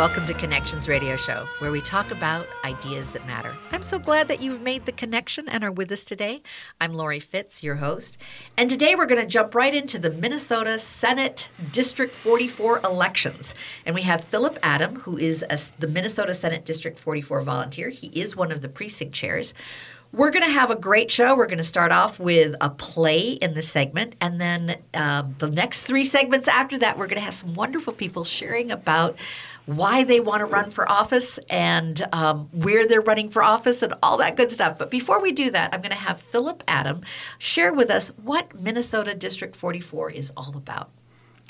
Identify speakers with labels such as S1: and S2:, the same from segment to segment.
S1: welcome to Connections Radio Show, where we talk about ideas that matter. I'm so glad that you've made the connection and are with us today. I'm Lori Fitz, your host, and today we're going to jump right into the Minnesota Senate District 44 elections. And we have Philip Adam, who is a, the Minnesota Senate District 44 volunteer. He is one of the precinct chairs. We're going to have a great show. We're going to start off with a play in the segment, and then um, the next three segments after that, we're going to have some wonderful people sharing about why they want to run for office and um, where they're running for office and all that good stuff. But before we do that, I'm going to have Philip Adam share with us what Minnesota District 44 is all about.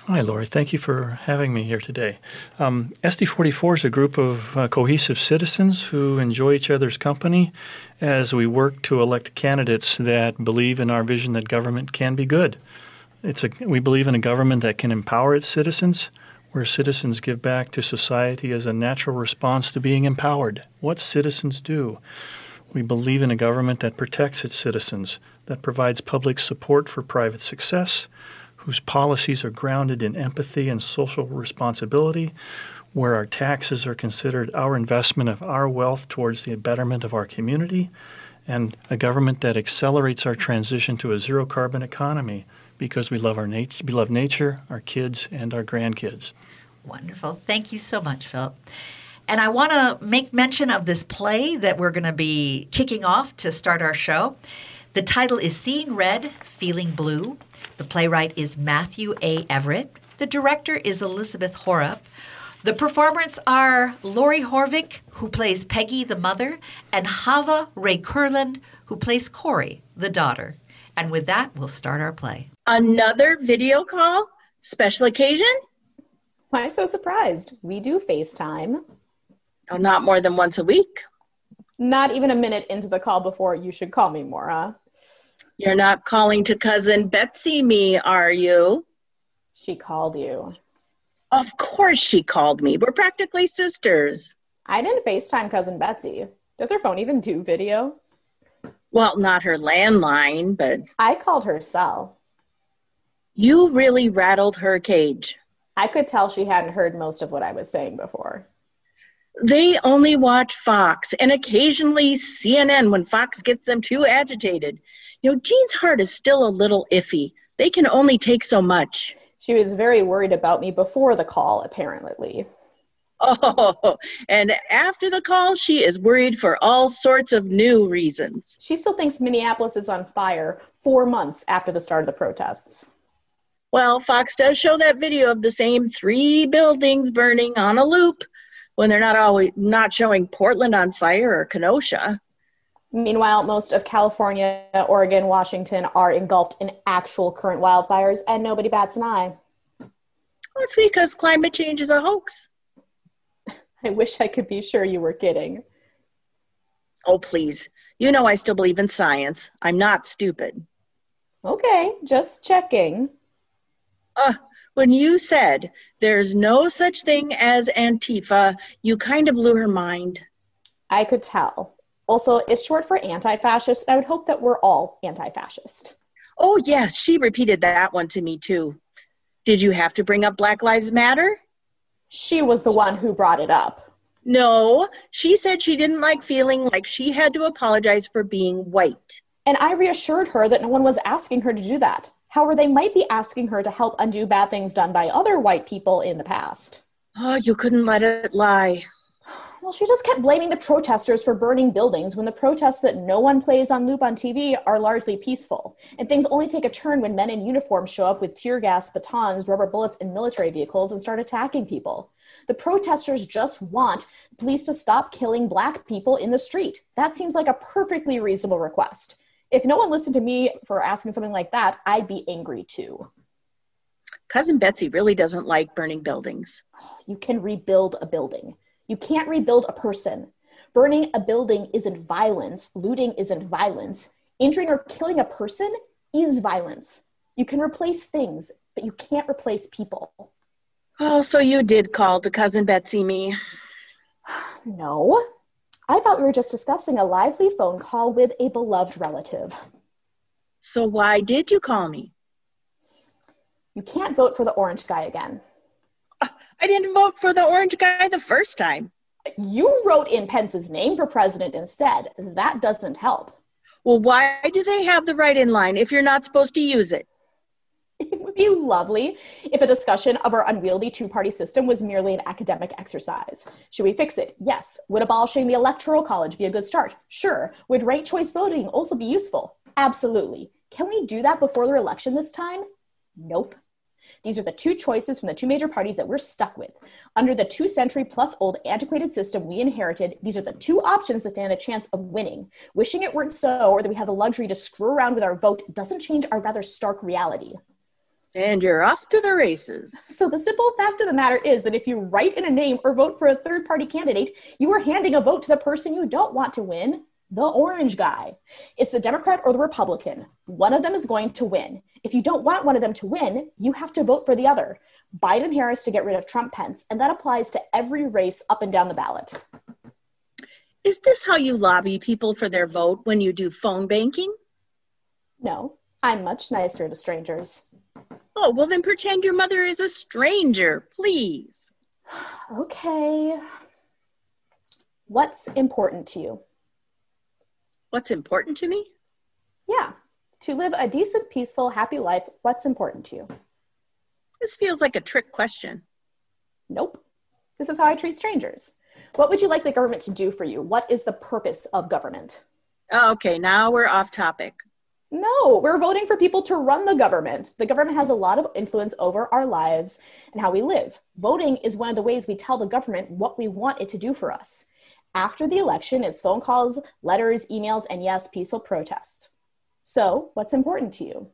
S2: Hi, Lori. Thank you for having me here today. Um, SD44 is a group of uh, cohesive citizens who enjoy each other's company as we work to elect candidates that believe in our vision that government can be good. It's a, we believe in a government that can empower its citizens, where citizens give back to society as a natural response to being empowered. What citizens do. We believe in a government that protects its citizens, that provides public support for private success, whose policies are grounded in empathy and social responsibility, where our taxes are considered our investment of our wealth towards the betterment of our community, and a government that accelerates our transition to a zero carbon economy because we love our nat- we love nature, our kids, and our grandkids.
S1: Wonderful. Thank you so much, Philip. And I want to make mention of this play that we're going to be kicking off to start our show. The title is Seeing Red, Feeling Blue. The playwright is Matthew A. Everett. The director is Elizabeth Horup. The performers are Lori Horvik, who plays Peggy, the mother, and Hava Ray Kurland, who plays Corey, the daughter. And with that, we'll start our play.
S3: Another video call? Special occasion?
S4: Why so surprised? We do FaceTime.
S3: Oh, not more than once a week.
S4: Not even a minute into the call before you should call me, Maura.
S3: You're not calling to cousin Betsy me, are you?
S4: She called you.
S3: Of course she called me. We're practically sisters.
S4: I didn't FaceTime cousin Betsy. Does her phone even do video?
S3: Well, not her landline, but.
S4: I called her cell.
S3: You really rattled her cage.
S4: I could tell she hadn't heard most of what I was saying before.
S3: They only watch Fox and occasionally CNN when Fox gets them too agitated. You know, Jean's heart is still a little iffy. They can only take so much.
S4: She was very worried about me before the call, apparently.
S3: Oh, and after the call, she is worried for all sorts of new reasons.
S4: She still thinks Minneapolis is on fire four months after the start of the protests.
S3: Well, Fox does show that video of the same three buildings burning on a loop when they're not always not showing Portland on fire or Kenosha.
S4: Meanwhile, most of California, Oregon, Washington are engulfed in actual current wildfires, and nobody bats an eye.
S3: That's because climate change is a hoax.
S4: I wish I could be sure you were kidding.
S3: Oh, please. You know I still believe in science. I'm not stupid.
S4: Okay, just checking.
S3: Uh, when you said there's no such thing as Antifa, you kind of blew her mind.
S4: I could tell. Also, it's short for anti fascist. I would hope that we're all anti fascist.
S3: Oh, yes, she repeated that one to me too. Did you have to bring up Black Lives Matter?
S4: She was the one who brought it up.
S3: No, she said she didn't like feeling like she had to apologize for being white.
S4: And I reassured her that no one was asking her to do that. However, they might be asking her to help undo bad things done by other white people in the past.
S3: Oh, you couldn't let it lie.
S4: Well, she just kept blaming the protesters for burning buildings when the protests that no one plays on loop on TV are largely peaceful. And things only take a turn when men in uniform show up with tear gas, batons, rubber bullets, and military vehicles and start attacking people. The protesters just want police to stop killing black people in the street. That seems like a perfectly reasonable request. If no one listened to me for asking something like that, I'd be angry too.
S3: Cousin Betsy really doesn't like burning buildings.
S4: You can rebuild a building. You can't rebuild a person. Burning a building isn't violence. Looting isn't violence. Injuring or killing a person is violence. You can replace things, but you can't replace people.
S3: Oh, so you did call to cousin Betsy me.
S4: No. I thought we were just discussing a lively phone call with a beloved relative.
S3: So why did you call me?
S4: You can't vote for the orange guy again.
S3: I didn't vote for the orange guy the first time.
S4: You wrote in Pence's name for president instead. That doesn't help.
S3: Well, why do they have the write in line if you're not supposed to use it?
S4: It would be lovely if a discussion of our unwieldy two party system was merely an academic exercise. Should we fix it? Yes. Would abolishing the Electoral College be a good start? Sure. Would ranked choice voting also be useful? Absolutely. Can we do that before the election this time? Nope. These are the two choices from the two major parties that we're stuck with. Under the two century plus old antiquated system we inherited, these are the two options that stand a chance of winning. Wishing it weren't so, or that we have the luxury to screw around with our vote, doesn't change our rather stark reality.
S3: And you're off to the races.
S4: So, the simple fact of the matter is that if you write in a name or vote for a third party candidate, you are handing a vote to the person you don't want to win, the orange guy. It's the Democrat or the Republican. One of them is going to win. If you don't want one of them to win, you have to vote for the other. Biden Harris to get rid of Trump Pence, and that applies to every race up and down the ballot.
S3: Is this how you lobby people for their vote when you do phone banking?
S4: No, I'm much nicer to strangers.
S3: Oh, well, then pretend your mother is a stranger, please.
S4: Okay. What's important to you?
S3: What's important to me?
S4: Yeah. To live a decent, peaceful, happy life, what's important to you?
S3: This feels like a trick question.
S4: Nope. This is how I treat strangers. What would you like the government to do for you? What is the purpose of government?
S3: Oh, okay, now we're off topic.
S4: No, we're voting for people to run the government. The government has a lot of influence over our lives and how we live. Voting is one of the ways we tell the government what we want it to do for us. After the election, it's phone calls, letters, emails, and yes, peaceful protests. So, what's important to you?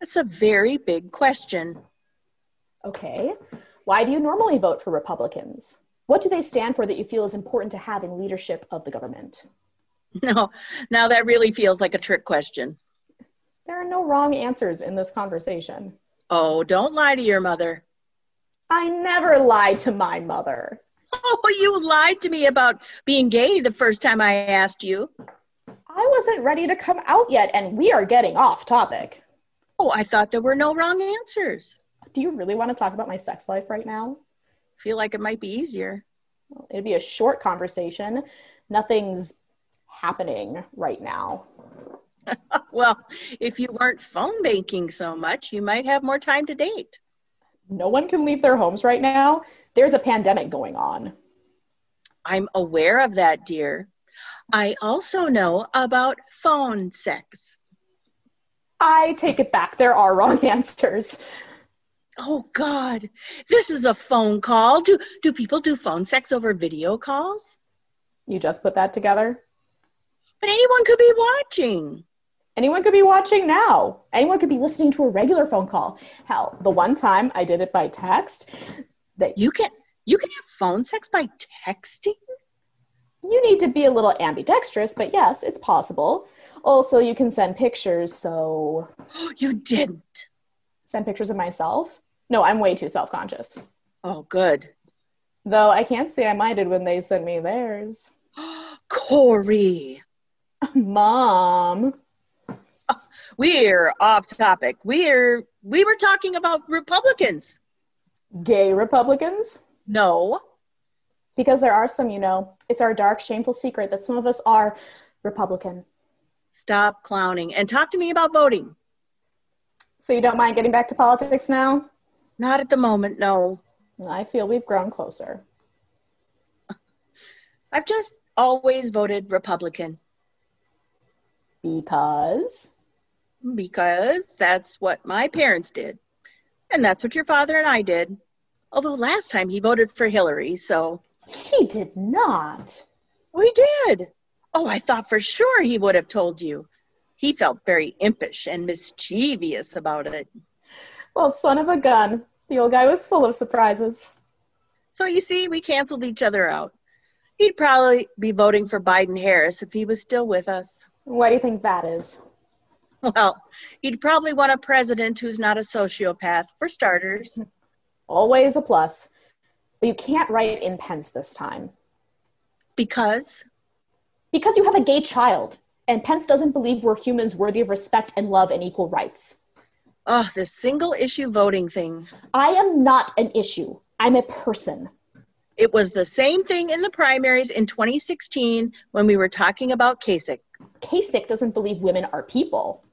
S3: That's a very big question.
S4: Okay. Why do you normally vote for Republicans? What do they stand for that you feel is important to have in leadership of the government?
S3: No, now that really feels like a trick question.
S4: There are no wrong answers in this conversation.
S3: Oh, don't lie to your mother.
S4: I never lie to my mother.
S3: Oh, you lied to me about being gay the first time I asked you.
S4: I wasn't ready to come out yet, and we are getting off topic.
S3: Oh, I thought there were no wrong answers.
S4: Do you really want to talk about my sex life right now?
S3: Feel like it might be easier.
S4: Well, it'd be a short conversation. Nothing's happening right now.
S3: well, if you weren't phone banking so much, you might have more time to date.
S4: No one can leave their homes right now. There's a pandemic going on.
S3: I'm aware of that, dear. I also know about phone sex.
S4: I take it back. There are wrong answers.
S3: Oh God, this is a phone call. Do do people do phone sex over video calls?
S4: You just put that together?
S3: But anyone could be watching.
S4: Anyone could be watching now. Anyone could be listening to a regular phone call. Hell, the one time I did it by text,
S3: that you can you can have phone sex by texting?
S4: You need to be a little ambidextrous, but yes, it's possible. Also, you can send pictures, so
S3: you didn't
S4: send pictures of myself? No, I'm way too self-conscious.
S3: Oh, good.
S4: Though I can't say I minded when they sent me theirs.
S3: Corey.
S4: Mom.
S3: We're off topic. We're we were talking about Republicans.
S4: Gay Republicans?
S3: No.
S4: Because there are some, you know. It's our dark, shameful secret that some of us are Republican.
S3: Stop clowning and talk to me about voting.
S4: So you don't mind getting back to politics now?
S3: Not at the moment, no.
S4: I feel we've grown closer.
S3: I've just always voted Republican.
S4: Because?
S3: Because that's what my parents did. And that's what your father and I did. Although last time he voted for Hillary, so.
S4: He did not.
S3: We did. Oh, I thought for sure he would have told you. He felt very impish and mischievous about it.
S4: Well, son of a gun. The old guy was full of surprises.
S3: So you see, we canceled each other out. He'd probably be voting for Biden Harris if he was still with us.
S4: Why do you think that is?
S3: Well, he'd probably want a president who's not a sociopath, for starters.
S4: Always a plus. But you can't write in Pence this time.
S3: Because?
S4: Because you have a gay child, and Pence doesn't believe we're humans worthy of respect and love and equal rights.
S3: Oh, this single issue voting thing.
S4: I am not an issue. I'm a person.
S3: It was the same thing in the primaries in 2016 when we were talking about Kasich.
S4: Kasich doesn't believe women are people.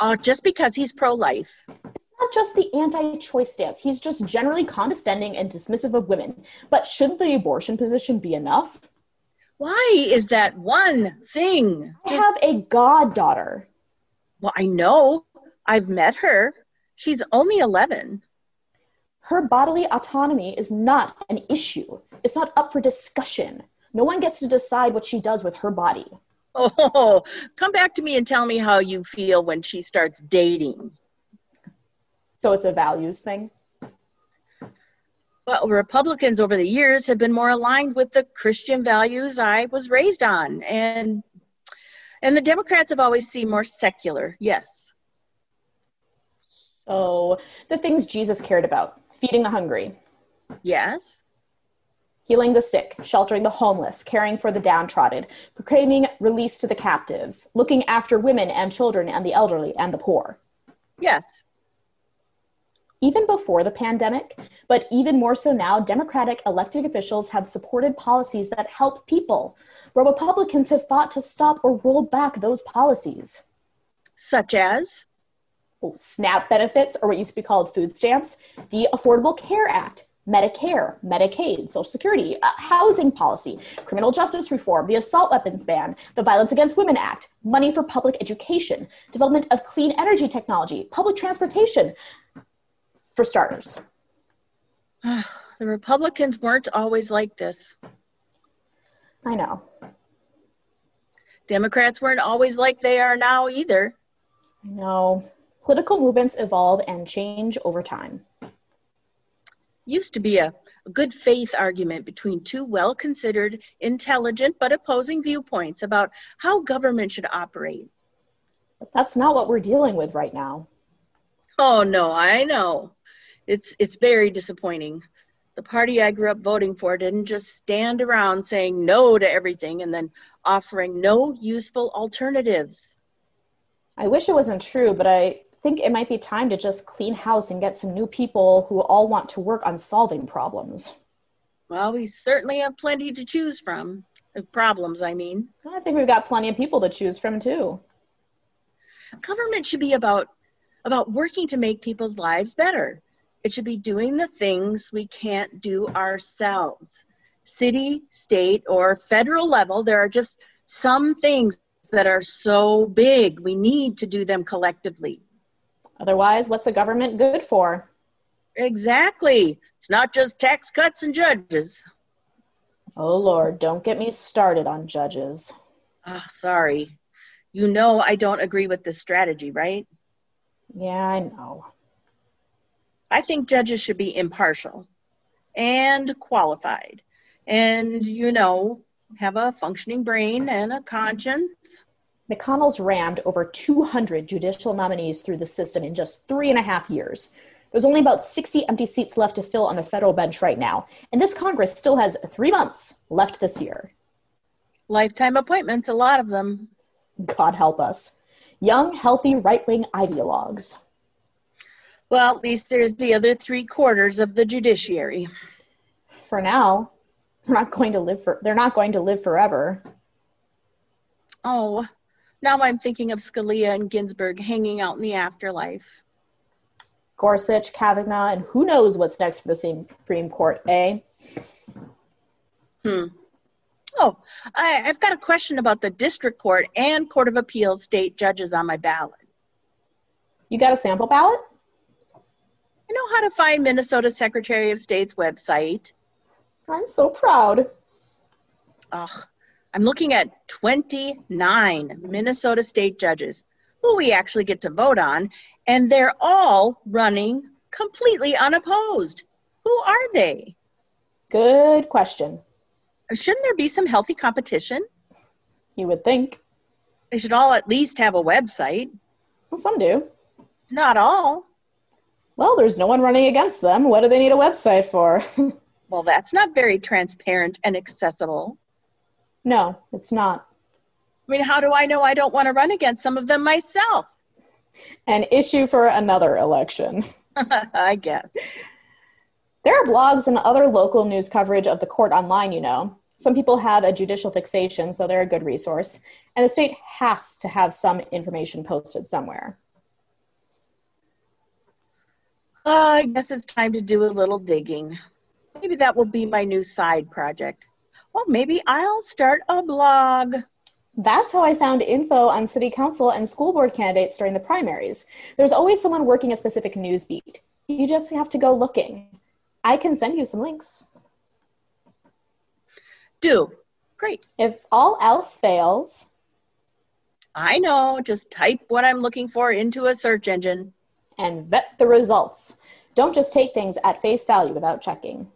S3: Oh, just because he's pro life.
S4: It's not just the anti choice stance, he's just generally condescending and dismissive of women. But shouldn't the abortion position be enough?
S3: Why is that one thing?
S4: I have a goddaughter.
S3: Well, I know. I've met her. She's only 11.
S4: Her bodily autonomy is not an issue. It's not up for discussion. No one gets to decide what she does with her body.
S3: Oh, come back to me and tell me how you feel when she starts dating.
S4: So it's a values thing?
S3: Well, Republicans over the years have been more aligned with the Christian values I was raised on. And and the Democrats have always seemed more secular, yes.
S4: So the things Jesus cared about feeding the hungry.
S3: Yes.
S4: Healing the sick, sheltering the homeless, caring for the downtrodden, proclaiming release to the captives, looking after women and children and the elderly and the poor.
S3: Yes.
S4: Even before the pandemic, but even more so now, Democratic elected officials have supported policies that help people, where Republicans have fought to stop or roll back those policies.
S3: Such as?
S4: Oh, SNAP benefits, or what used to be called food stamps, the Affordable Care Act, Medicare, Medicaid, Social Security, uh, housing policy, criminal justice reform, the assault weapons ban, the Violence Against Women Act, money for public education, development of clean energy technology, public transportation, for starters.
S3: the Republicans weren't always like this.
S4: I know.
S3: Democrats weren't always like they are now either.
S4: I know. Political movements evolve and change over time.
S3: Used to be a, good faith argument between two well considered, intelligent, but opposing viewpoints about how government should operate.
S4: But that's not what we're dealing with right now.
S3: Oh no, I know. It's it's very disappointing. The party I grew up voting for didn't just stand around saying no to everything and then offering no useful alternatives.
S4: I wish it wasn't true, but I think it might be time to just clean house and get some new people who all want to work on solving problems.
S3: Well, we certainly have plenty to choose from. Uh, problems, I mean.
S4: I think we've got plenty of people to choose from too.
S3: Government should be about about working to make people's lives better. It should be doing the things we can't do ourselves. City, state, or federal level, there are just some things that are so big we need to do them collectively.
S4: Otherwise, what's a government good for?
S3: Exactly. It's not just tax cuts and judges.
S4: Oh, Lord, don't get me started on judges.
S3: Oh, sorry. You know I don't agree with this strategy, right?
S4: Yeah, I know.
S3: I think judges should be impartial and qualified and, you know, have a functioning brain and a conscience
S4: McConnell's rammed over 200 judicial nominees through the system in just three and a half years. There's only about 60 empty seats left to fill on the federal bench right now, and this Congress still has three months left this year.
S3: Lifetime appointments, a lot of them.
S4: God help us. Young, healthy right wing ideologues.
S3: Well, at least there's the other three quarters of the judiciary.
S4: For now, they're not going to live for they're not going to live forever.
S3: Oh, now I'm thinking of Scalia and Ginsburg hanging out in the afterlife.
S4: Gorsuch, Kavanaugh, and who knows what's next for the Supreme Court, eh?
S3: Hmm. Oh, I, have got a question about the District Court and Court of Appeals state judges on my ballot.
S4: You got a sample ballot?
S3: I know how to find Minnesota Secretary of State's website.
S4: I'm so proud.
S3: Ugh, I'm looking at 29 Minnesota state judges who we actually get to vote on, and they're all running completely unopposed. Who are they?
S4: Good question.
S3: Shouldn't there be some healthy competition?
S4: You would think.
S3: They should all at least have a website.
S4: Well, some do.
S3: Not all.
S4: Well, there's no one running against them. What do they need a website for?
S3: well, that's not very transparent and accessible.
S4: No, it's not.
S3: I mean, how do I know I don't want to run against some of them myself?
S4: An issue for another election.
S3: I guess.
S4: There are blogs and other local news coverage of the court online, you know. Some people have a judicial fixation, so they're a good resource. And the state has to have some information posted somewhere.
S3: Uh, I guess it's time to do a little digging. Maybe that will be my new side project. Well, maybe I'll start a blog.
S4: That's how I found info on city council and school board candidates during the primaries. There's always someone working a specific news beat. You just have to go looking. I can send you some links.
S3: Do. Great.
S4: If all else fails,
S3: I know. Just type what I'm looking for into a search engine.
S4: and vet the results. Don't just take things at face value without checking.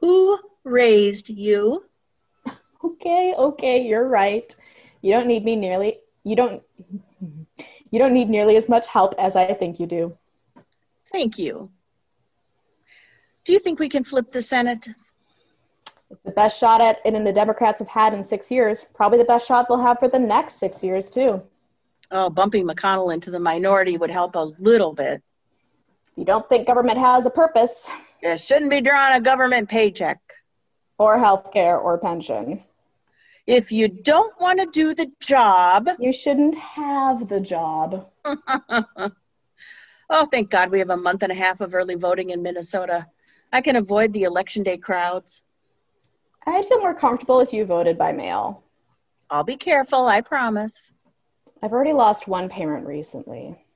S3: Who raised you?
S4: Okay, okay, you're right. You don't need me nearly you don't you don't need nearly as much help as I think you do.
S3: Thank you. Do you think we can flip the Senate?
S4: It's the best shot at it and the Democrats have had in six years. Probably the best shot they'll have for the next six years too.
S3: Oh, bumping McConnell into the minority would help a little bit.
S4: You don't think government has a purpose,
S3: You shouldn't be drawing a government paycheck.
S4: or health care or pension,
S3: If you don't want to do the job,
S4: you shouldn't have the job.
S3: oh, thank God we have a month and a half of early voting in Minnesota. I can avoid the election day crowds.
S4: I'd feel more comfortable if you voted by mail.
S3: I'll be careful, I promise.
S4: I've already lost one parent recently.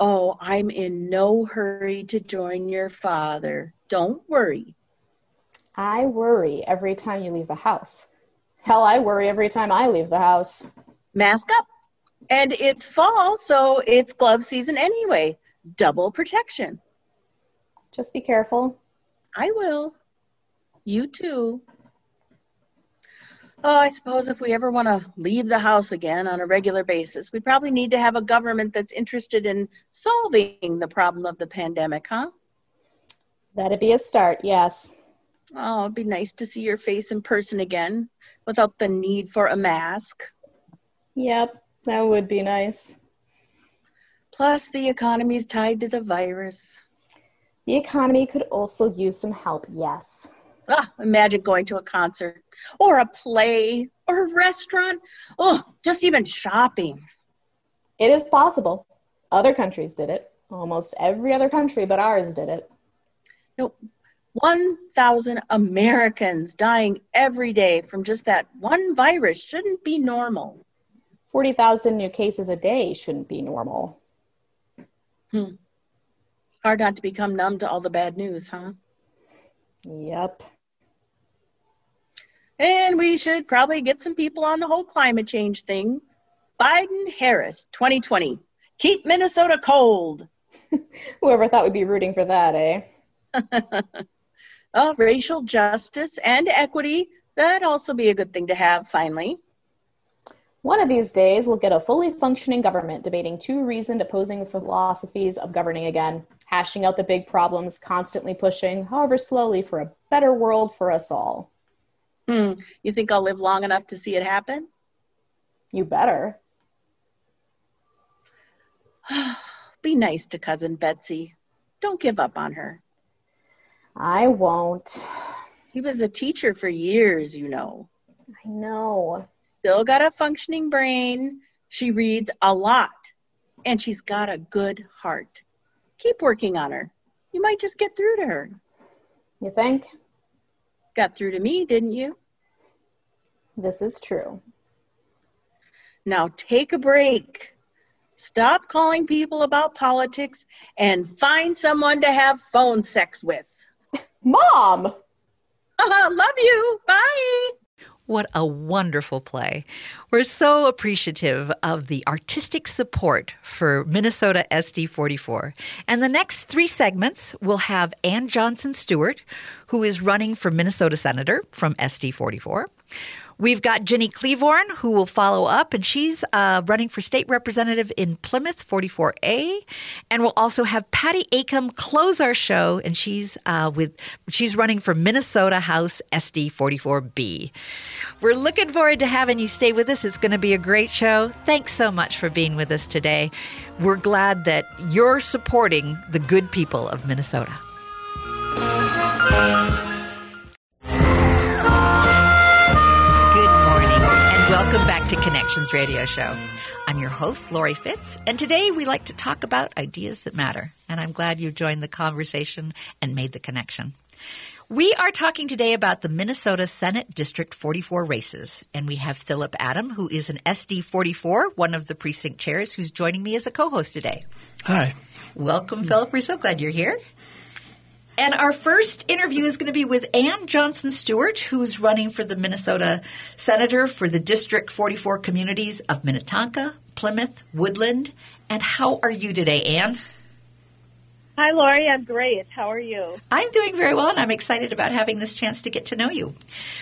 S3: Oh, I'm in no hurry to join your father. Don't worry.
S4: I worry every time you leave the house. Hell, I worry every time I leave the house.
S3: Mask up. And it's fall, so it's glove season anyway. Double protection.
S4: Just be careful.
S3: I will. You too. Oh, I suppose if we ever want to leave the house again on a regular basis, we probably need to have a government that's interested in solving the problem of the pandemic, huh?
S4: That'd be a start, yes.
S3: Oh, it'd be nice to see your face in person again without the need for a mask.
S4: Yep, that would be nice.
S3: Plus, the economy's tied to the virus.
S4: The economy could also use some help, yes.
S3: Ah, imagine going to a concert or a play or a restaurant. Oh, just even shopping.
S4: It is possible. Other countries did it. Almost every other country but ours did it.
S3: Know, 1,000 Americans dying every day from just that one virus shouldn't be normal.
S4: 40,000 new cases a day shouldn't be normal.
S3: Hmm. Hard not to become numb to all the bad news, huh?
S4: Yep.
S3: And we should probably get some people on the whole climate change thing. Biden Harris 2020. Keep Minnesota cold.
S4: Whoever thought we'd be rooting for that, eh?
S3: oh, racial justice and equity. That'd also be a good thing to have finally.
S4: One of these days, we'll get a fully functioning government debating two reasoned opposing philosophies of governing again, hashing out the big problems, constantly pushing, however slowly, for a better world for us all.
S3: Hmm. You think I'll live long enough to see it happen?
S4: You better.
S3: Be nice to cousin Betsy. Don't give up on her.
S4: I won't.
S3: He was a teacher for years, you know.
S4: I know.
S3: Still got a functioning brain. She reads a lot. And she's got a good heart. Keep working on her. You might just get through to her.
S4: You think?
S3: Got through to me, didn't you?
S4: This is true.
S3: Now take a break. Stop calling people about politics and find someone to have phone sex with.
S4: Mom!
S3: Love you. Bye.
S1: What a wonderful play. We're so appreciative of the artistic support for Minnesota SD 44. And the next three segments will have Ann Johnson Stewart, who is running for Minnesota Senator from SD 44. We've got Ginny Klevorn, who will follow up, and she's uh, running for state representative in Plymouth 44A. And we'll also have Patty Acomb close our show, and she's uh, with she's running for Minnesota House SD 44B. We're looking forward to having you stay with us. It's going to be a great show. Thanks so much for being with us today. We're glad that you're supporting the good people of Minnesota. Connections radio show. I'm your host, Lori Fitz, and today we like to talk about ideas that matter. And I'm glad you joined the conversation and made the connection. We are talking today about the Minnesota Senate District 44 races, and we have Philip Adam, who is an SD 44, one of the precinct chairs, who's joining me as a co host today.
S2: Hi.
S1: Welcome, Philip. We're so glad you're here. And our first interview is going to be with Ann Johnson Stewart, who's running for the Minnesota Senator for the District 44 communities of Minnetonka, Plymouth, Woodland. And how are you today, Ann?
S5: Hi, Lori. I'm great. How are you?
S1: I'm doing very well, and I'm excited about having this chance to get to know you.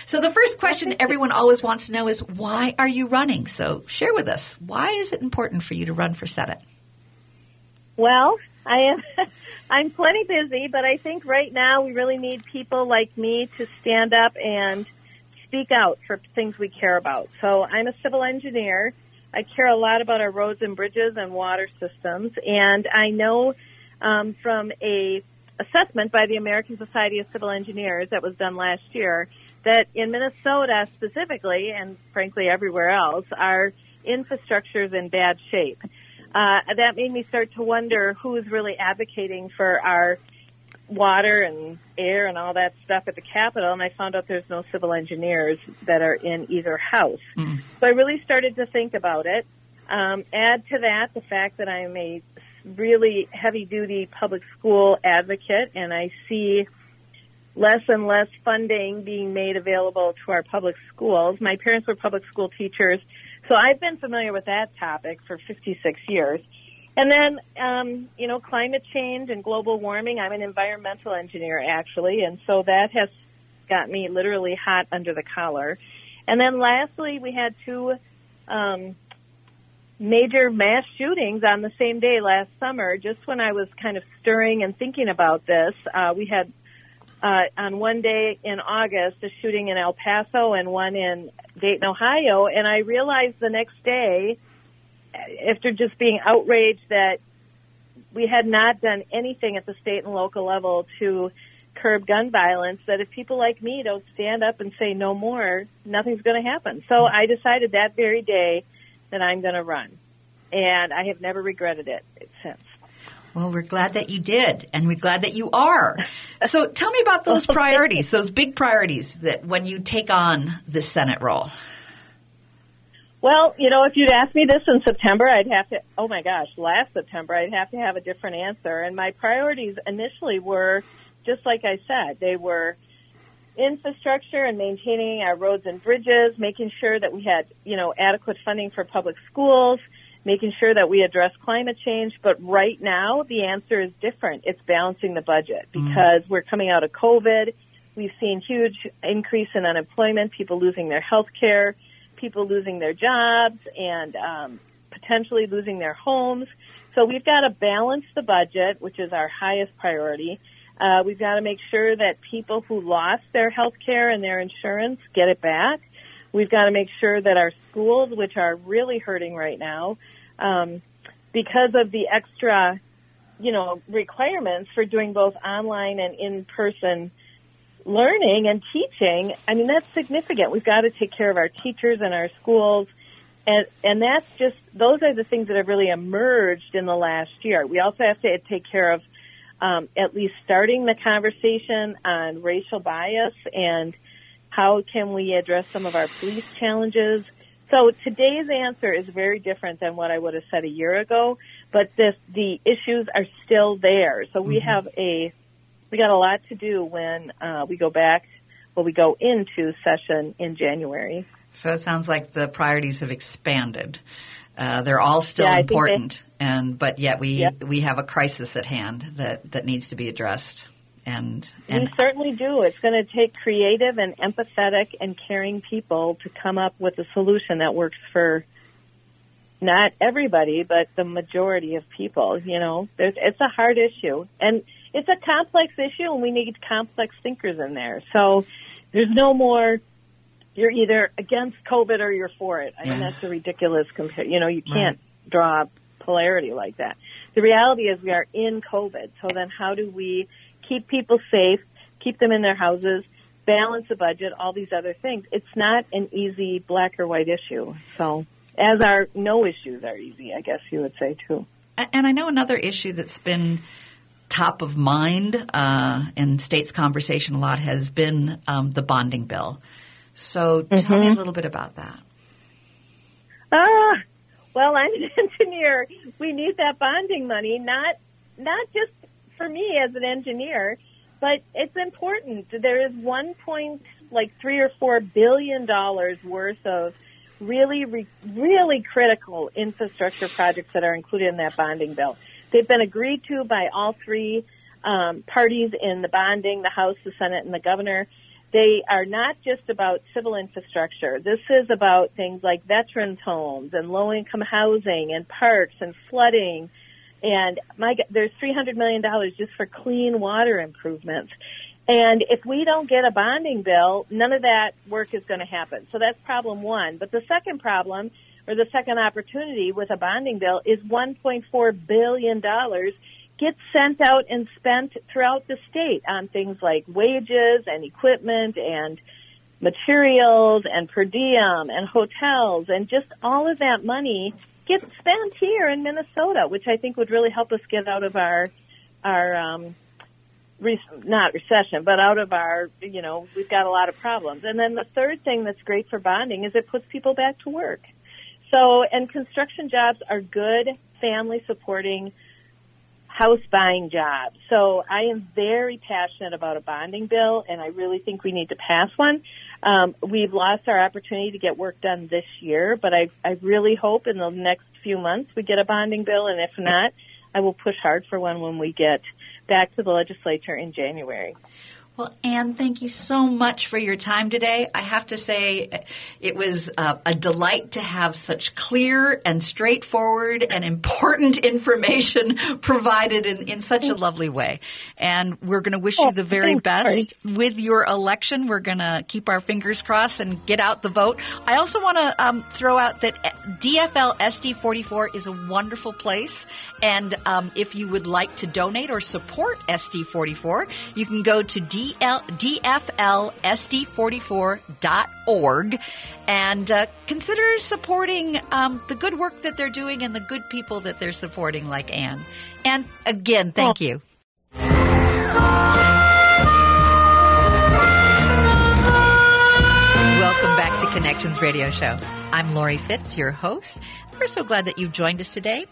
S1: So, the first question everyone always wants to know is why are you running? So, share with us why is it important for you to run for Senate?
S5: Well, I am. I'm plenty busy, but I think right now we really need people like me to stand up and speak out for things we care about. So I'm a civil engineer. I care a lot about our roads and bridges and water systems, and I know um, from a assessment by the American Society of Civil Engineers that was done last year that in Minnesota specifically, and frankly everywhere else, our infrastructure is in bad shape uh, that made me start to wonder who is really advocating for our water and air and all that stuff at the Capitol, and I found out there's no civil engineers that are in either house. Mm. So I really started to think about it. Um, add to that the fact that I'm a really heavy duty public school advocate, and I see less and less funding being made available to our public schools. My parents were public school teachers so I've been familiar with that topic for 56 years. And then, um, you know, climate change and global warming. I'm an environmental engineer, actually, and so that has got me literally hot under the collar. And then lastly, we had two um, major mass shootings on the same day last summer. Just when I was kind of stirring and thinking about this, uh, we had uh, on one day in August a shooting in El Paso and one in Dayton, Ohio, and I realized the next day, after just being outraged that we had not done anything at the state and local level to curb gun violence, that if people like me don't stand up and say no more, nothing's going to happen. So I decided that very day that I'm going to run. And I have never regretted it since.
S1: Well, we're glad that you did, and we're glad that you are. So tell me about those priorities, those big priorities that when you take on the Senate role.
S5: Well, you know, if you'd asked me this in September, I'd have to, oh my gosh, last September, I'd have to have a different answer. And my priorities initially were, just like I said, they were infrastructure and maintaining our roads and bridges, making sure that we had, you know, adequate funding for public schools, making sure that we address climate change. But right now, the answer is different. It's balancing the budget mm. because mm. we're coming out of COVID. We've seen huge increase in unemployment, people losing their health care, people losing their jobs, and um, potentially losing their homes. So we've got to balance the budget, which is our highest priority. Uh, we've got to make sure that people who lost their health care and their insurance get it back. We've got to make sure that our schools, which are really hurting right now, um, because of the extra, you know, requirements for doing both online and in-person learning and teaching, I mean, that's significant. We've got to take care of our teachers and our schools. And, and that's just, those are the things that have really emerged in the last year. We also have to take care of um, at least starting the conversation on racial bias and how can we address some of our police challenges so today's answer is very different than what I would have said a year ago, but this, the issues are still there. So we mm-hmm. have a, we got a lot to do when uh, we go back, when we go into session in January.
S1: So it sounds like the priorities have expanded. Uh, they're all still yeah, important, they, and but yet we we have a crisis at hand that that needs to be addressed and, and
S5: we certainly do. It's going to take creative and empathetic and caring people to come up with a solution that works for not everybody, but the majority of people. You know, There's, it's a hard issue, and it's a complex issue, and we need complex thinkers in there. So there's no more. You're either against COVID or you're for it. I mean, that's a ridiculous compare. You know, you can't draw polarity like that. The reality is we are in COVID. So then, how do we keep people safe, keep them in their houses, balance the budget, all these other things. It's not an easy black or white issue. So as our no issues are easy, I guess you would say too.
S1: And I know another issue that's been top of mind uh, in states' conversation a lot has been um, the bonding bill. So tell mm-hmm. me a mm-hmm. little bit about that.
S5: Ah, well, I'm an engineer. We need that bonding money, not not just for me as an engineer, but it's important. There is one point like three or four billion dollars worth of really, re- really critical infrastructure projects that are included in that bonding bill. They've been agreed to by all three um, parties in the bonding, the House, the Senate, and the governor. They are not just about civil infrastructure. This is about things like veterans homes and low income housing and parks and flooding. And my, there's $300 million just for clean water improvements. And if we don't get a bonding bill, none of that work is going to happen. So that's problem one. But the second problem, or the second opportunity with a bonding bill, is $1.4 billion gets sent out and spent throughout the state on things like wages and equipment and materials and per diem and hotels and just all of that money gets spent here in Minnesota, which I think would really help us get out of our our um, re- not recession, but out of our, you know, we've got a lot of problems. And then the third thing that's great for bonding is it puts people back to work. So, and construction jobs are good family supporting house buying jobs. So I am very passionate about a bonding bill and I really think we need to pass one. Um, we've lost our opportunity to get work done this year, but I, I really hope in the next few months we get a bonding bill and if not, I will push hard for one when we get back to the legislature in January.
S1: Well, Anne, thank you so much for your time today. I have to say, it was uh, a delight to have such clear and straightforward and important information provided in, in such a lovely way. And we're going to wish you the very best with your election. We're going to keep our fingers crossed and get out the vote. I also want to um, throw out that DFL SD44 is a wonderful place. And um, if you would like to donate or support SD44, you can go to D dflsd44.org and uh, consider supporting um, the good work that they're doing and the good people that they're supporting, like Anne. And again, thank you. Welcome back to Connections Radio Show. I'm Lori Fitz, your host. We're so glad that you've joined us today.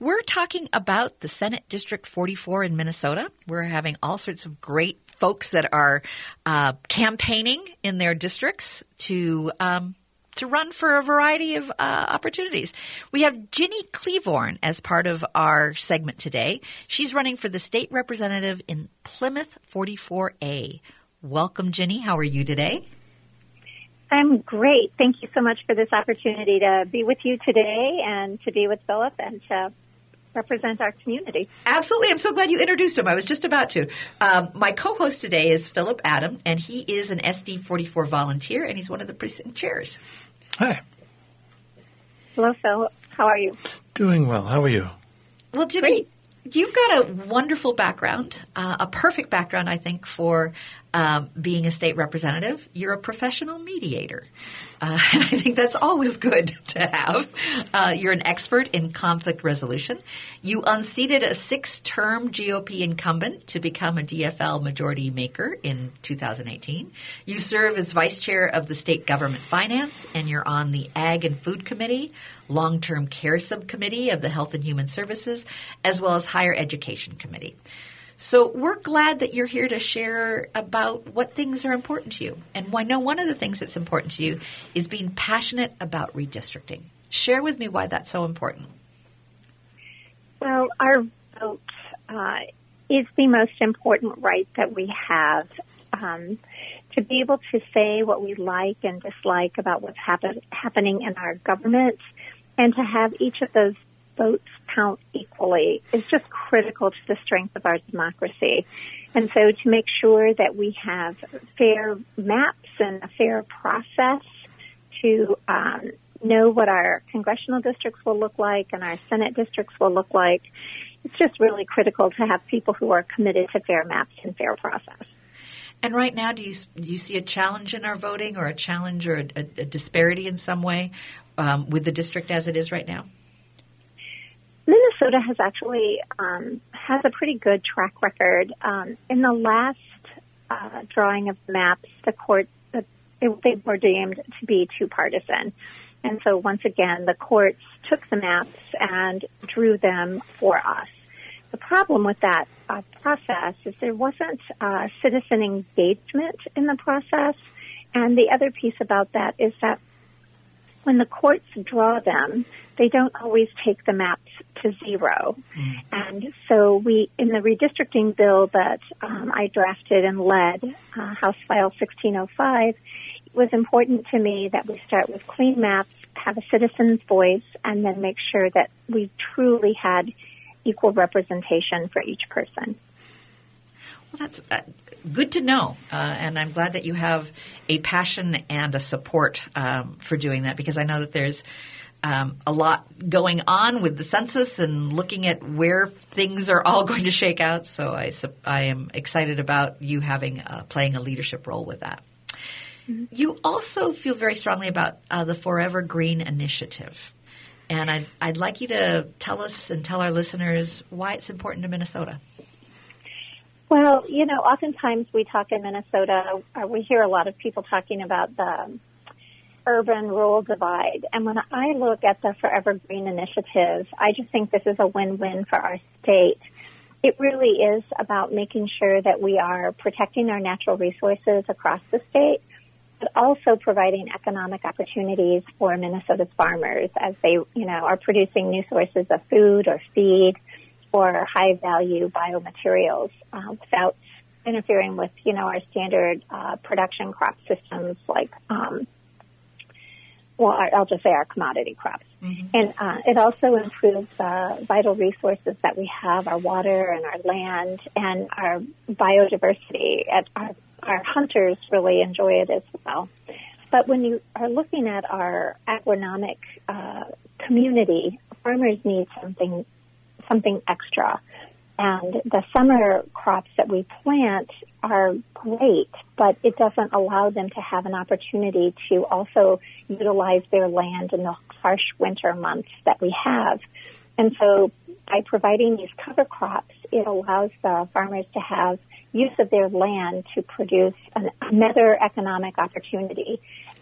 S1: We're talking about the Senate District 44 in Minnesota. We're having all sorts of great folks that are uh, campaigning in their districts to um, to run for a variety of uh, opportunities. We have Ginny Klevorn as part of our segment today. She's running for the state representative in Plymouth 44A. Welcome, Ginny. How are you today?
S6: I'm great. Thank you so much for this opportunity to be with you today and to be with Philip and to represent our community.
S1: Absolutely. I'm so glad you introduced him. I was just about to. Um, my co host today is Philip Adam, and he is an SD 44 volunteer, and he's one of the precinct chairs.
S2: Hi.
S6: Hello, Phil. How are you?
S2: Doing well. How are you?
S1: Well, Ginny, you've got a wonderful background, uh, a perfect background, I think, for um, being a state representative. You're a professional mediator. Uh, I think that's always good to have. Uh, you're an expert in conflict resolution. You unseated a six term GOP incumbent to become a DFL majority maker in 2018. You serve as vice chair of the state government finance, and you're on the Ag and Food Committee, Long Term Care Subcommittee of the Health and Human Services, as well as Higher Education Committee. So we're glad that you're here to share about what things are important to you. And I know one of the things that's important to you is being passionate about redistricting. Share with me why that's so important.
S6: Well, our vote uh, is the most important right that we have. Um, to be able to say what we like and dislike about what's happen- happening in our government, and to have each of those votes count equally is just critical to the strength of our democracy. And so to make sure that we have fair maps and a fair process to um, know what our congressional districts will look like and our Senate districts will look like, it's just really critical to have people who are committed to fair maps and fair process.
S1: And right now, do you do you see a challenge in our voting, or a challenge, or a, a, disparity in some way um, with the district as it is right now?
S6: Minnesota has actually um, has a pretty good track record. Um, in the last uh, drawing of maps, the court uh, they were deemed to be too partisan, and so once again, the courts took the maps and drew them for us. The problem with that uh, process is there wasn't uh, citizen engagement in the process, and the other piece about that is that when the courts draw them, they don't always take the maps to zero. Mm. And so we, in the redistricting bill that um, I drafted and led, uh, House File 1605, it was important to me that we start with clean maps, have a citizen's voice, and then make sure that we truly had equal representation for each person.
S1: Well, that's uh, good to know, uh, and I'm glad that you have a passion and a support um, for doing that because I know that there's um, a lot going on with the census and looking at where things are all going to shake out. So I, I am excited about you having uh, playing a leadership role with that. Mm-hmm. You also feel very strongly about uh, the Forever Green initiative. And I'd, I'd like you to tell us and tell our listeners why it's important to Minnesota.
S6: Well, you know, oftentimes we talk in Minnesota, uh, we hear a lot of people talking about the urban rural divide. And when I look at the Forever Green initiative, I just think this is a win-win for our state. It really is about making sure that we are protecting our natural resources across the state, but also providing economic opportunities for Minnesota's farmers as they, you know, are producing new sources of food or feed or high value biomaterials uh, without interfering with, you know, our standard uh, production crop systems like um, well, I'll just say our commodity crops. Mm-hmm. And uh, it also improves uh, vital resources that we have, our water and our land and our biodiversity. And our, our hunters really enjoy it as well. But when you are looking at our agronomic uh, community, farmers need something something extra. And the summer crops that we plant are great, but it doesn't allow them to have an opportunity to also utilize their land in the harsh winter months that we have. And so by providing these cover crops, it allows the farmers to have use of their land to produce an, another economic opportunity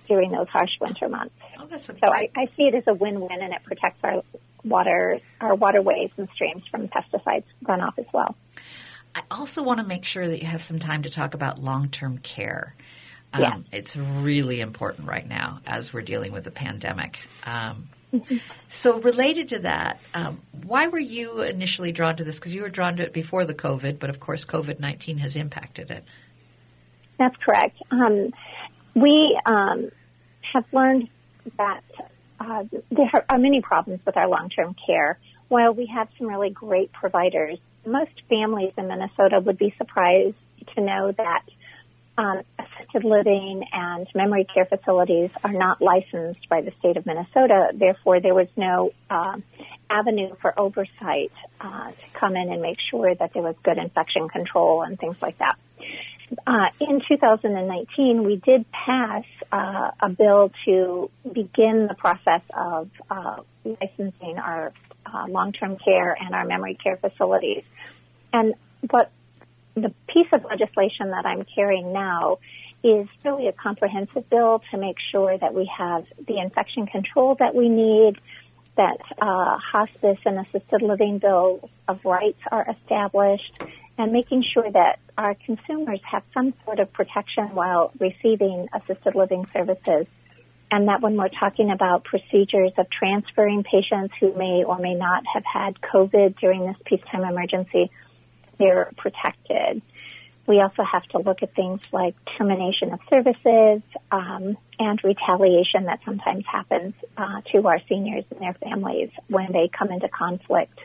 S6: during those harsh winter months.
S1: Oh, that's so
S6: I, I see it as a win-win, and it protects our water, our waterways and streams from pesticides runoff as well.
S1: I also want to make sure that you have some time to talk about long-term care. Um,
S6: yeah.
S1: It's really important right now as we're dealing with the pandemic. Um, mm-hmm. So, related to that, um, why were you initially drawn to this? Because you were drawn to it before the COVID, but of course, COVID 19 has impacted it.
S6: That's correct. Um, we um, have learned that uh, there are many problems with our long-term care. While we have some really great providers, most families in Minnesota would be surprised to know that um, assisted living and memory care facilities are not licensed by the state of Minnesota. Therefore, there was no uh, avenue for oversight uh, to come in and make sure that there was good infection control and things like that. Uh, in 2019, we did pass uh, a bill to begin the process of uh, licensing our uh, long-term care and our memory care facilities. And what the piece of legislation that I'm carrying now is really a comprehensive bill to make sure that we have the infection control that we need, that uh, hospice and assisted living bills of rights are established, and making sure that our consumers have some sort of protection while receiving assisted living services. And that when we're talking about procedures of transferring patients who may or may not have had COVID during this peacetime emergency, they're protected. We also have to look at things like termination of services um, and retaliation that sometimes happens uh, to our seniors and their families when they come into conflict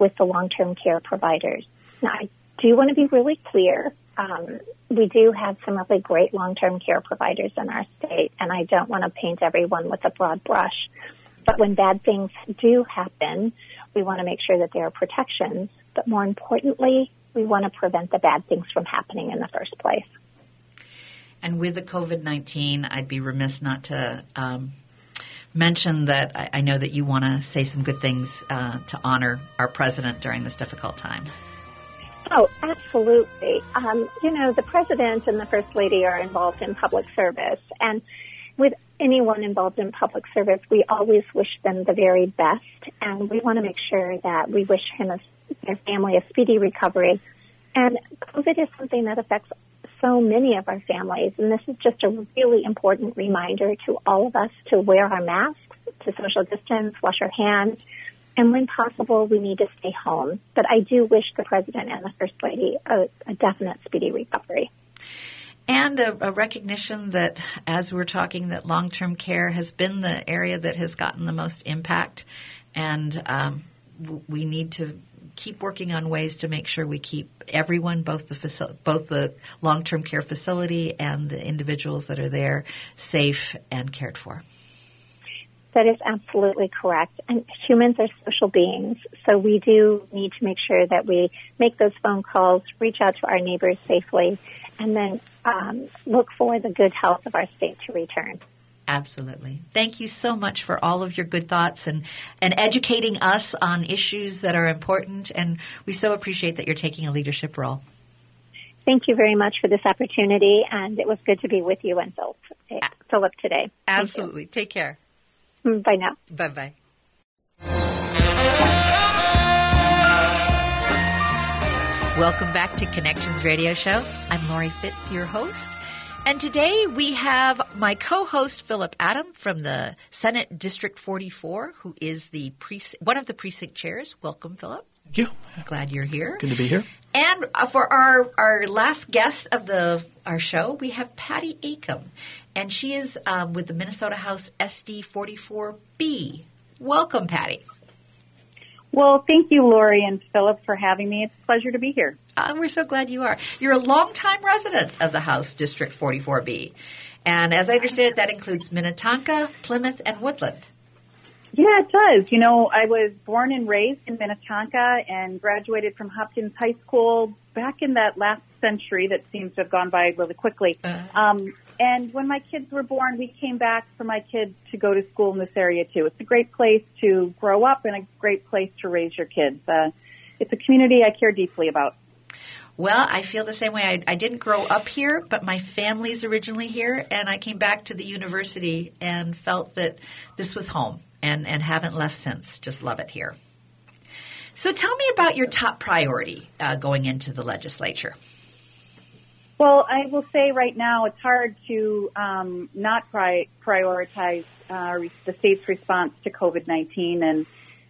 S6: with the long-term care providers. Now, I do want to be really clear. Um, we do have some really great long-term care providers in our state, and I don't want to paint everyone with a broad brush. But when bad things do happen, we want to make sure that there are protections. But more importantly, we want to prevent the bad things from happening in the first place.
S1: And with the COVID 19, I'd be remiss not to um, mention that I, I know that you want to say some good things uh, to honor our president during this difficult time.
S6: Oh, absolutely. Um, you know, the president and the first lady are involved in public service, and with anyone involved in public service, we always wish them the very best, and we want to make sure that we wish him a, their family a speedy recovery. And COVID is something that affects so many of our families, and this is just a really important reminder to all of us to wear our masks, to social distance, wash our hands, and when possible, we need to stay home. But I do wish the president and the first lady a, a definite speedy recovery.
S1: And a, a, recognition that, as we're talking, that long-term care has been the area that has gotten the most impact, and um, we need to keep working on ways to make sure we keep everyone, both the faci- both the long-term care facility and the individuals that are there, safe and cared for.
S6: That is absolutely correct. And humans are social beings, so we do need to make sure that we make those phone calls, reach out to our neighbors safely, and then um, look for the good health of our state to return.
S1: Absolutely. Thank you so much for all of your good thoughts and, and educating us on issues that are important. And we so appreciate that you're taking a leadership role.
S6: Thank you very much for this opportunity. And it was good to be with you and Philip, Philip today.
S1: Absolutely. Take care.
S6: Bye now.
S1: Bye bye. Welcome back to Connections Radio Show. I'm Lori Fitz, your host. And today we have my co-host Philip Adam from the Senate District 44, who is the one of the precinct chairs. Welcome, Philip.
S2: Thank you.
S1: Glad you're here.
S2: Good to be here.
S1: And uh, for our our last guest of the our show, we have Patty Acomb, and she is um, with the Minnesota House SD 44B. Welcome, Patty.
S7: Well, thank you, Lori and Philip, for having me. It's a pleasure to be here.
S1: Uh, we're so glad you are. You're a longtime resident of the House District 44B. And as I understand it, that includes Minnetonka, Plymouth, and Woodland.
S7: Yeah, it does. You know, I was born and raised in Minnetonka and graduated from Hopkins High School back in that last century that seems to have gone by really quickly. Uh-huh. Um, and when my kids were born, we came back for my kids to go to school in this area too. It's a great place to grow up and a great place to raise your kids. Uh, it's a community I care deeply about.
S1: Well, I feel the same way. I, I, didn't grow up here, but my family's originally here, and I came back to the university and felt that this was home and, and haven't left since. Just love it here. So tell me about your top priority uh, going into the legislature.
S7: Well, I will say right now it's hard to um, not pri- prioritize uh, the state's response to COVID 19. And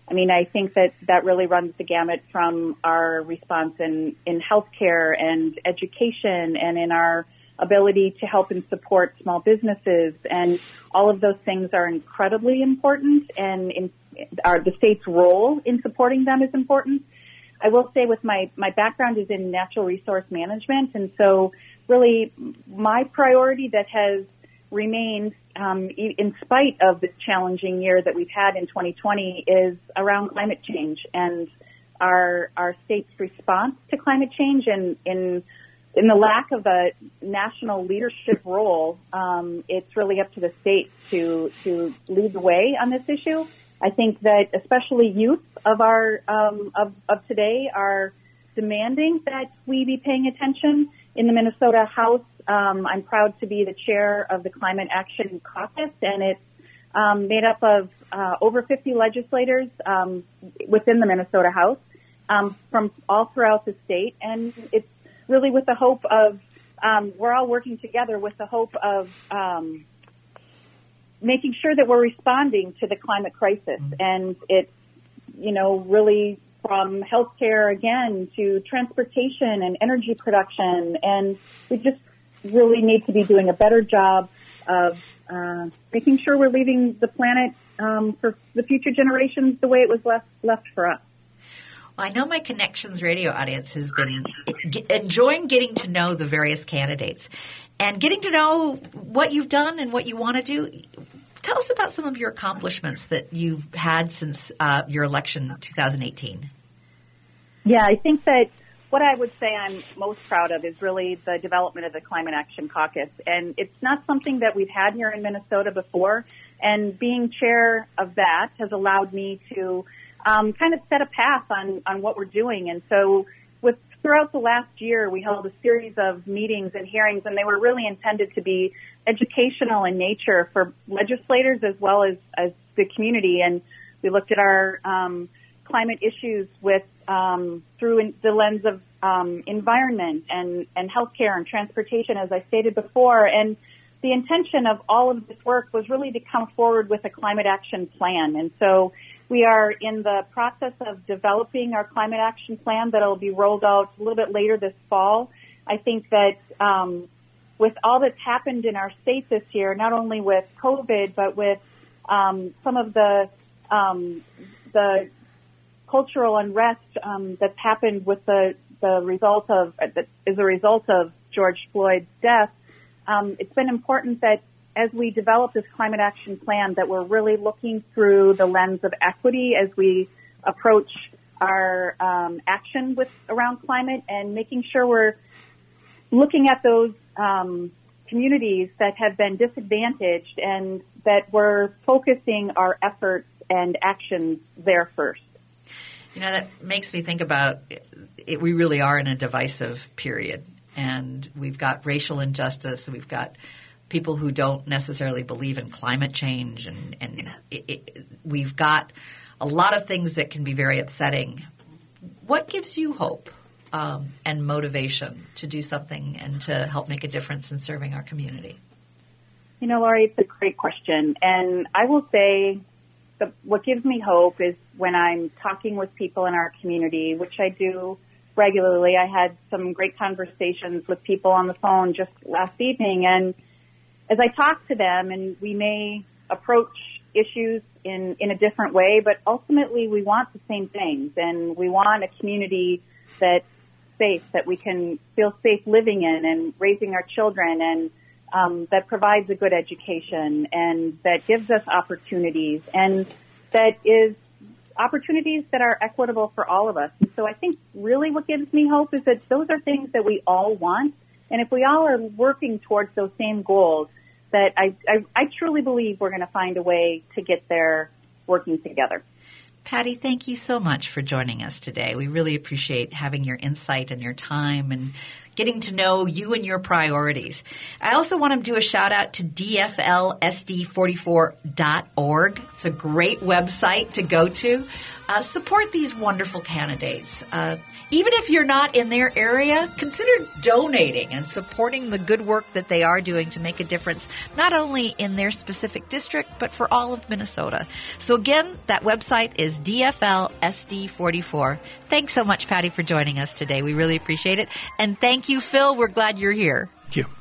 S7: I mean, I think that that really runs the gamut from our response in, in healthcare and education and in our ability to help and support small businesses. And all of those things are incredibly important and in, our, the state's role in supporting them is important. I will say with my, my background is in natural resource management. And so really my priority that has remained um, in spite of the challenging year that we've had in 2020 is around climate change and our, our state's response to climate change and in, in the lack of a national leadership role, um, it's really up to the states to, to lead the way on this issue. I think that especially youth of our um, of, of today are demanding that we be paying attention. In the Minnesota House, um, I'm proud to be the chair of the Climate Action Caucus, and it's um, made up of uh, over 50 legislators um, within the Minnesota House um, from all throughout the state, and it's really with the hope of um, we're all working together with the hope of um, making sure that we're responding to the climate crisis. Mm-hmm. And it's, you know, really from healthcare again to transportation and energy production. And we just really need to be doing a better job of uh, making sure we're leaving the planet um, for the future generations the way it was left left for us.
S1: I know my Connections radio audience has been enjoying getting to know the various candidates and getting to know what you've done and what you want to do. Tell us about some of your accomplishments that you've had since uh, your election in 2018.
S7: Yeah, I think that what I would say I'm most proud of is really the development of the Climate Action Caucus. And it's not something that we've had here in Minnesota before. And being chair of that has allowed me to um, kind of set a path on, on what we're doing. And so with throughout the last year, we held a series of meetings and hearings, and they were really intended to be educational in nature for legislators as well as, as the community. And we looked at our um, climate issues with um, through the lens of um, environment and and healthcare and transportation, as I stated before. And the intention of all of this work was really to come forward with a climate action plan. And so we are in the process of developing our climate action plan that will be rolled out a little bit later this fall. I think that um, with all that's happened in our state this year, not only with COVID, but with um, some of the um, the cultural unrest um, that's happened with the the result of that is a result of George Floyd's death. Um, it's been important that as we develop this climate action plan, that we're really looking through the lens of equity as we approach our um, action with around climate and making sure we're looking at those um, communities that have been disadvantaged and that we're focusing our efforts and actions there first.
S1: You know, that makes me think about it, we really are in a divisive period. And we've got racial injustice, we've got people who don't necessarily believe in climate change, and, and it, it, we've got a lot of things that can be very upsetting. What gives you hope um, and motivation to do something and to help make a difference in serving our community?
S7: You know, Lori, it's a great question. And I will say the, what gives me hope is when I'm talking with people in our community, which I do regularly. I had some great conversations with people on the phone just last evening. And as I talk to them, and we may approach issues in, in a different way, but ultimately we want the same things. And we want a community that's safe, that we can feel safe living in and raising our children and um, that provides a good education and that gives us opportunities and that is opportunities that are equitable for all of us. And so I think really what gives me hope is that those are things that we all want. And if we all are working towards those same goals, that I, I, I truly believe we're going to find a way to get there working together.
S1: Patty, thank you so much for joining us today. We really appreciate having your insight and your time and getting to know you and your priorities. I also want to do a shout out to DFLSD44.org. It's a great website to go to. Uh, support these wonderful candidates. Uh, even if you're not in their area, consider donating and supporting the good work that they are doing to make a difference, not only in their specific district, but for all of Minnesota. So, again, that website is DFLSD44. Thanks so much, Patty, for joining us today. We really appreciate it. And thank you, Phil. We're glad you're here.
S2: Thank you.